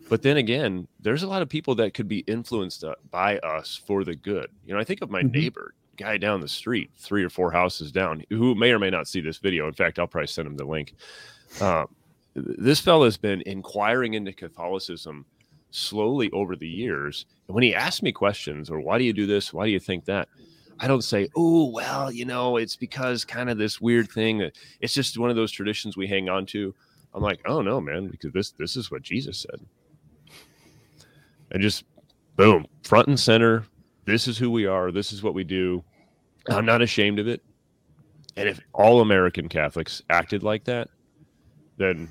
But then again, there's a lot of people that could be influenced uh, by us for the good. You know, I think of my Mhm. neighbor, guy down the street, three or four houses down, who may or may not see this video. In fact, I'll probably send him the link. Um, this fellow has been inquiring into Catholicism slowly over the years. And when he asks me questions, or why do you do this? Why do you think that? I don't say, oh, well, you know, it's because kind of this weird thing that it's just one of those traditions we hang on to. I'm like, oh no, man, because this this is what Jesus said. And just boom, front and center. This is who we are. This is what we do. I'm not ashamed of it. And if all American Catholics acted like that, then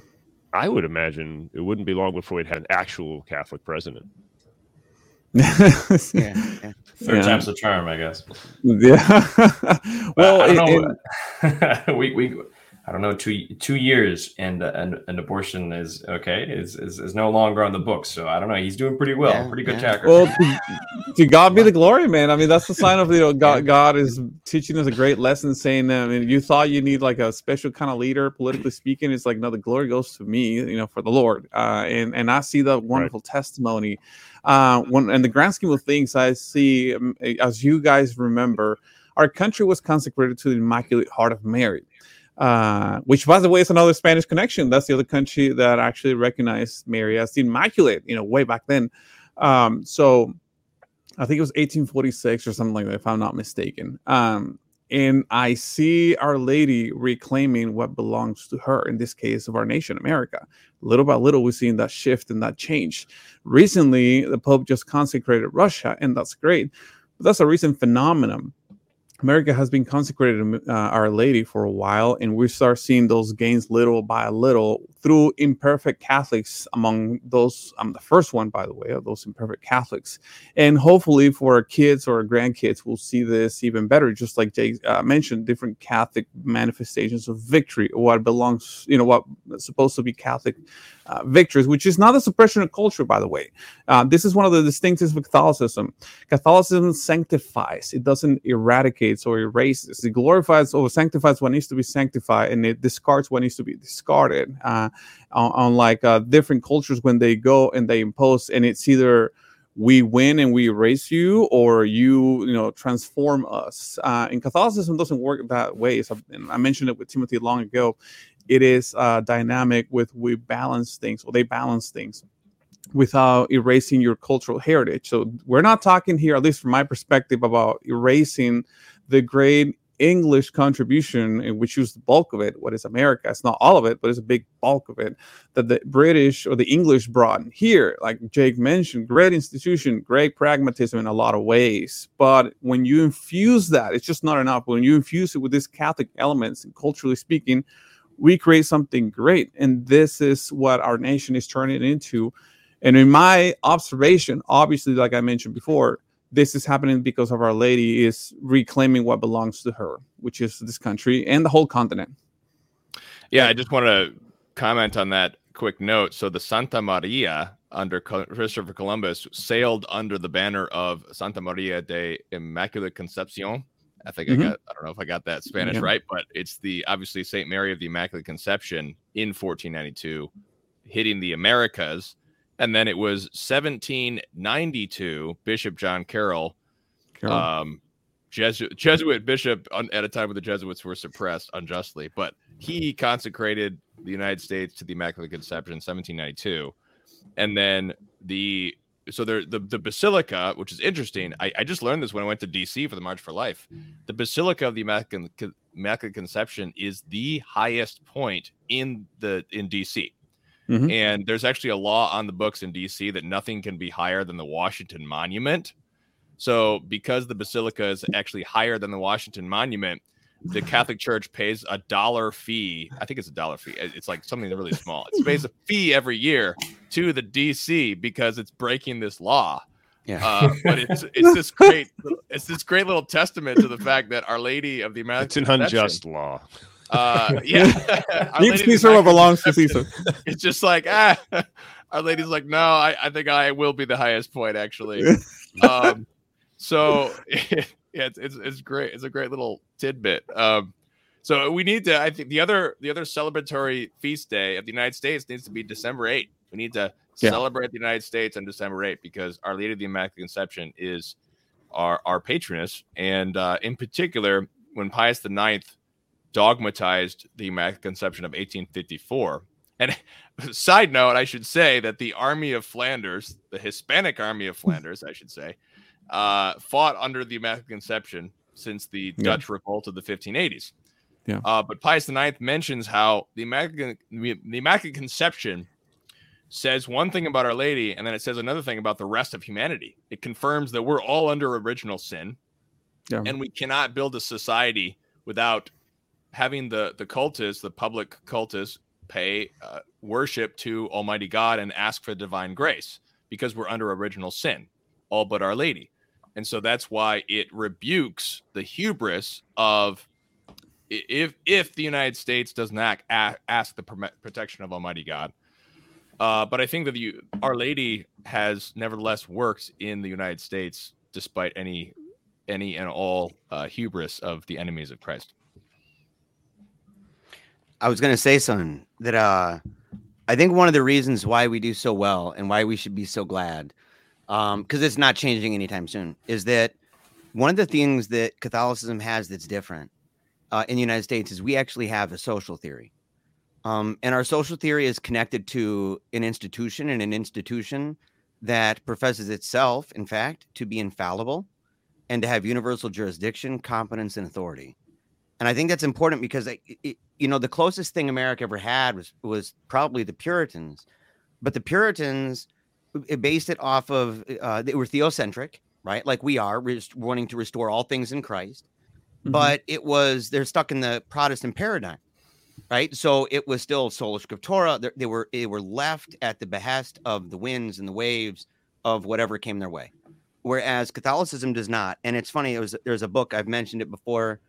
I would imagine it wouldn't be long before we'd have an actual Catholic president. Yeah, yeah. Third Yeah. time's the charm, I guess. yeah. Well, well, I in- don't in- know. we, we, I don't know. Two two years and uh, and an abortion is okay. Is, is is no longer on the books. So I don't know. He's doing pretty well. Yeah, pretty good yeah. tracker. well, to, to God be the glory, man. I mean, that's the sign of you know God. God is teaching us a great lesson, saying, I mean, you thought you need like a special kind of leader, politically speaking. It's like, no, the glory goes to me, you know, for the Lord. Uh, and and I see the wonderful testimony. Uh, when in the grand scheme of things, I see, um, as you guys remember, our country was consecrated to the Immaculate Heart of Mary. Uh, which, by the way, is another Spanish connection. That's the other country that actually recognized Mary as the Immaculate, you know, way back then. Um, so I think it was 1846 or something like that, if I'm not mistaken. Um, and I see Our Lady reclaiming what belongs to her, in this case of our nation, America. Little by little, we're seeing that shift and that change. Recently, the Pope just consecrated Russia, and that's great. But that's a recent phenomenon America has been consecrated to uh, Our Lady for a while, and we start seeing those gains little by little through imperfect Catholics. Among those, I'm the first one, by the way, of those imperfect Catholics, and hopefully for our kids or our grandkids, we'll see this even better. Just like Jay uh, mentioned, different Catholic manifestations of victory, what belongs, you know, what supposed to be Catholic uh, victories, which is not a suppression of culture, by the way. Uh, this is one of the distinctives of Catholicism. Catholicism sanctifies; it doesn't eradicate or erases. It glorifies or sanctifies what needs to be sanctified, and it discards what needs to be discarded. Uh, unlike uh, different cultures, when they go and they impose, and it's either we win and we erase you or you you know transform us. Uh, and catholicism doesn't work that way. So, i mentioned it with timothy long ago. It is uh, dynamic with we balance things or they balance things without erasing your cultural heritage. So we're not talking here at least from my perspective about erasing the great English contribution, eh, which is the bulk of it, what is America? It's not all of it, but it's a big bulk of it that the British or the English brought here. Like Jake mentioned, great institution, great pragmatism in a lot of ways. But when you infuse that, it's just not enough. When you infuse it with these Catholic elements, and culturally speaking, we create something great. And this is what our nation is turning into. And in my observation, obviously, like I mentioned before, this is happening because of Our Lady is reclaiming what belongs to her, which is this country and the whole continent. Yeah, I just want to comment on that quick note. So the Santa Maria under Christopher Columbus sailed under the banner of Santa Maria de Immaculate Concepcion. I think mm-hmm. I got I don't know if I got that Spanish yeah. right, but it's the obviously Saint Mary of the Immaculate Conception in 1492 hitting the Americas and then it was 1792 Bishop John Carroll, Carroll. Um, Jesuit, Jesuit bishop at a time when the Jesuits were suppressed unjustly, but he consecrated the United States to the Immaculate Conception in 1792, and then the so there the the basilica, which is interesting. I, I just learned this when I went to D.C. for the March for Life. The Basilica of the Immaculate, Immaculate Conception is the highest point in the in D.C. Mm-hmm. And there's actually a law on the books in DC that nothing can be higher than the Washington Monument. So, because the basilica is actually higher than the Washington Monument, the Catholic Church pays a dollar fee. I think it's a dollar fee. It's like something really small. It pays a fee every year to the DC because it's breaking this law. Yeah, uh, but it's it's this great it's this great little testament to the fact that Our Lady of the Immaculate It's an unjust law. Uh, yeah. Of belongs to Caesar. It's just like ah, our lady's like, no, I, I think I will be the highest point actually. um, so yeah, it's, it's it's great. It's a great little tidbit. Um, so we need to. I think the other the other celebratory feast day of the United States needs to be December 8th. We need to yeah. celebrate the United States on December 8th because Our Lady of the Immaculate Conception is our our patroness, and uh, in particular, when Pius the Ninth dogmatized the Immaculate Conception of 1854. And side note, I should say that the Army of Flanders, the Hispanic Army of Flanders, I should say, uh, fought under the Immaculate Conception since the yeah. Dutch revolt of the 1580s. Yeah. Uh, but Pius IX mentions how the Immaculate, the Immaculate Conception says one thing about Our Lady, and then it says another thing about the rest of humanity. It confirms that we're all under original sin, yeah. and we cannot build a society without having the the cultists, the public cultists, pay uh, worship to Almighty God and ask for divine grace because we're under original sin, all but Our Lady, and so that's why it rebukes the hubris of if if the United States does not ask the protection of Almighty God. Uh, but I think that the, Our Lady has nevertheless worked in the United States despite any any and all uh, hubris of the enemies of Christ. I was gonna say something that uh, I think one of the reasons why we do so well and why we should be so glad, because um, it's not changing anytime soon, is that one of the things that Catholicism has that's different uh, in the United States is we actually have a social theory. Um, and our social theory is connected to an institution and an institution that professes itself, in fact, to be infallible and to have universal jurisdiction, competence, and authority. And I think that's important because it, it, you know the closest thing America ever had was was probably the Puritans, but the Puritans based it off of uh, they were theocentric, right? Like we are, we're wanting to restore all things in Christ. Mm-hmm. But it was they're stuck in the Protestant paradigm, right? So it was still sola scriptura. They, they were they were left at the behest of the winds and the waves of whatever came their way. Whereas Catholicism does not. And it's funny. It was there's a book I've mentioned it before,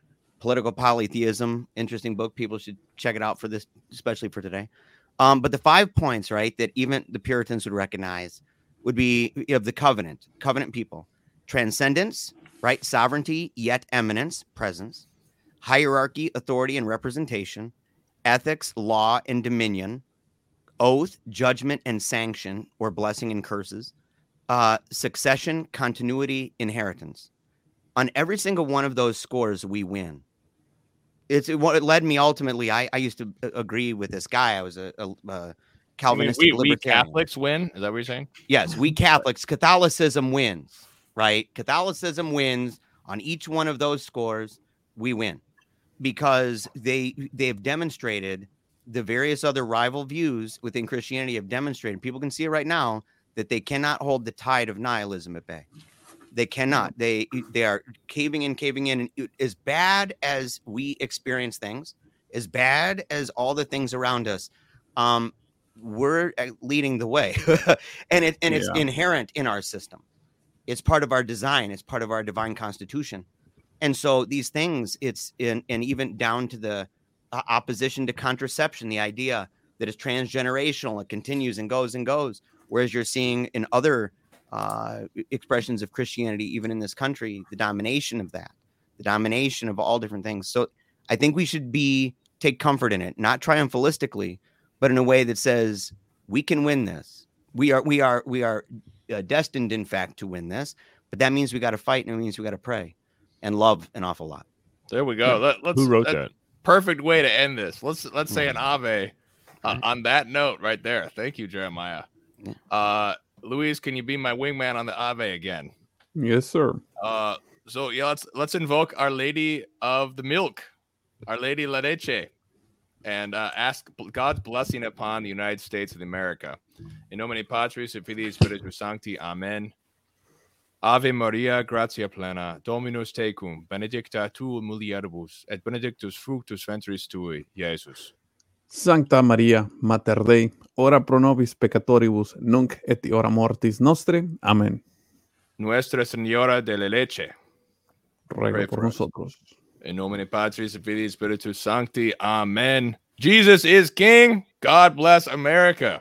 Political Polytheism. Interesting book. People should check it out for this, especially for today. Um, but the five points, right, that even the Puritans would recognize would be of the covenant, covenant people, transcendence, right, sovereignty, yet immanence, presence, hierarchy, authority, and representation, ethics, law, and dominion, oath, judgment, and sanction, or blessing and curses, uh, succession, continuity, inheritance. On every single one of those scores, we win it's what it led me ultimately. I, I used to uh, agree with this guy. I was a, a, uh, a Calvinist. we, we Catholics win. Is that what you're saying? Yes, we Catholics. Catholicism wins, right? Catholicism wins on each one of those scores. We win because they they have demonstrated the various other rival views within Christianity have demonstrated. People can see it right now that they cannot hold the tide of nihilism at bay. They cannot. They they are caving in, caving in. And as bad as we experience things, as bad as all the things around us, um, we're uh, leading the way, and it and it's yeah. inherent in our system. It's part of our design. It's part of our divine constitution. And so these things, it's in and even down to the uh, opposition to contraception, the idea that is transgenerational, it continues and goes and goes. Whereas you're seeing in other uh, expressions of Christianity, even in this country, the domination of that, the domination of all different things. So I think we should be take comfort in it, not triumphalistically, but in a way that says we can win this. We are we are we are uh, destined, in fact, to win this. But that means we got to fight, and it means we got to pray and love an awful lot. There we go. Let, us Who wrote that? Perfect way to end this. Let's let's say an Mm-hmm. Ave uh, on that note right there. Thank you, Jeremiah. Yeah. Uh, Luis, can you be my wingman on the Ave again? Yes, sir. Uh, so yeah, let's let's invoke Our Lady of the Milk, Our Lady La Leche, and uh, ask God's blessing upon the United States of America. In nomine Patris et Filii et Spiritus Sancti. Amen. Ave Maria, gratia plena, Dominus tecum, benedicta tu mulieribus, et benedictus fructus ventris tui, Jesus. Sancta Maria, Mater Dei, ora pro nobis peccatoribus, nunc et hora mortis nostrae. Amen. Nuestra Señora de la Leche. Ruega Pray por for us. nosotros. In nomine Patris et Filii et Spiritus Sancti. Amen. Jesus is King. God bless America.